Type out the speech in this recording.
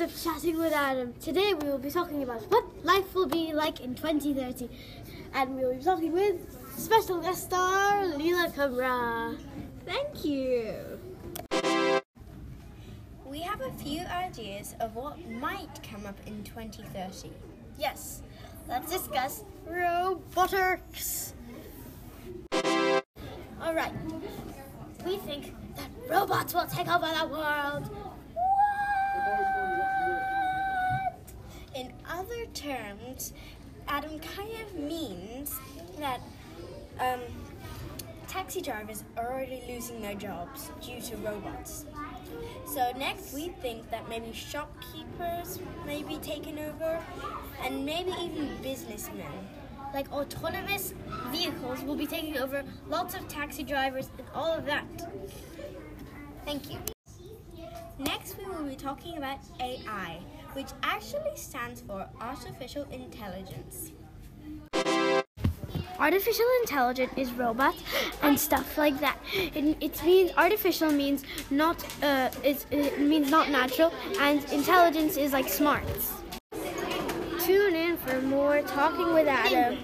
of chatting with Adam. Today we will be talking about what life will be like in 2030. And we will be talking with special guest star Leela Kamra. Thank you. We have a few ideas of what might come up in 2030. Yes, let's discuss robotics. Alright, we think that robots will take over the world. In other terms, Adam kind of means that um, taxi drivers are already losing their jobs due to robots. So next we think that maybe shopkeepers may be taken over and maybe even businessmen. Like autonomous vehicles will be taking over lots of taxi drivers and all of that. Thank you. Next we will be talking about AI, which actually stands for Artificial Intelligence. Artificial intelligence is robots and stuff like that. It, it means artificial means not uh, it means not natural, and intelligence is like smarts. Tune in for more talking with Adam.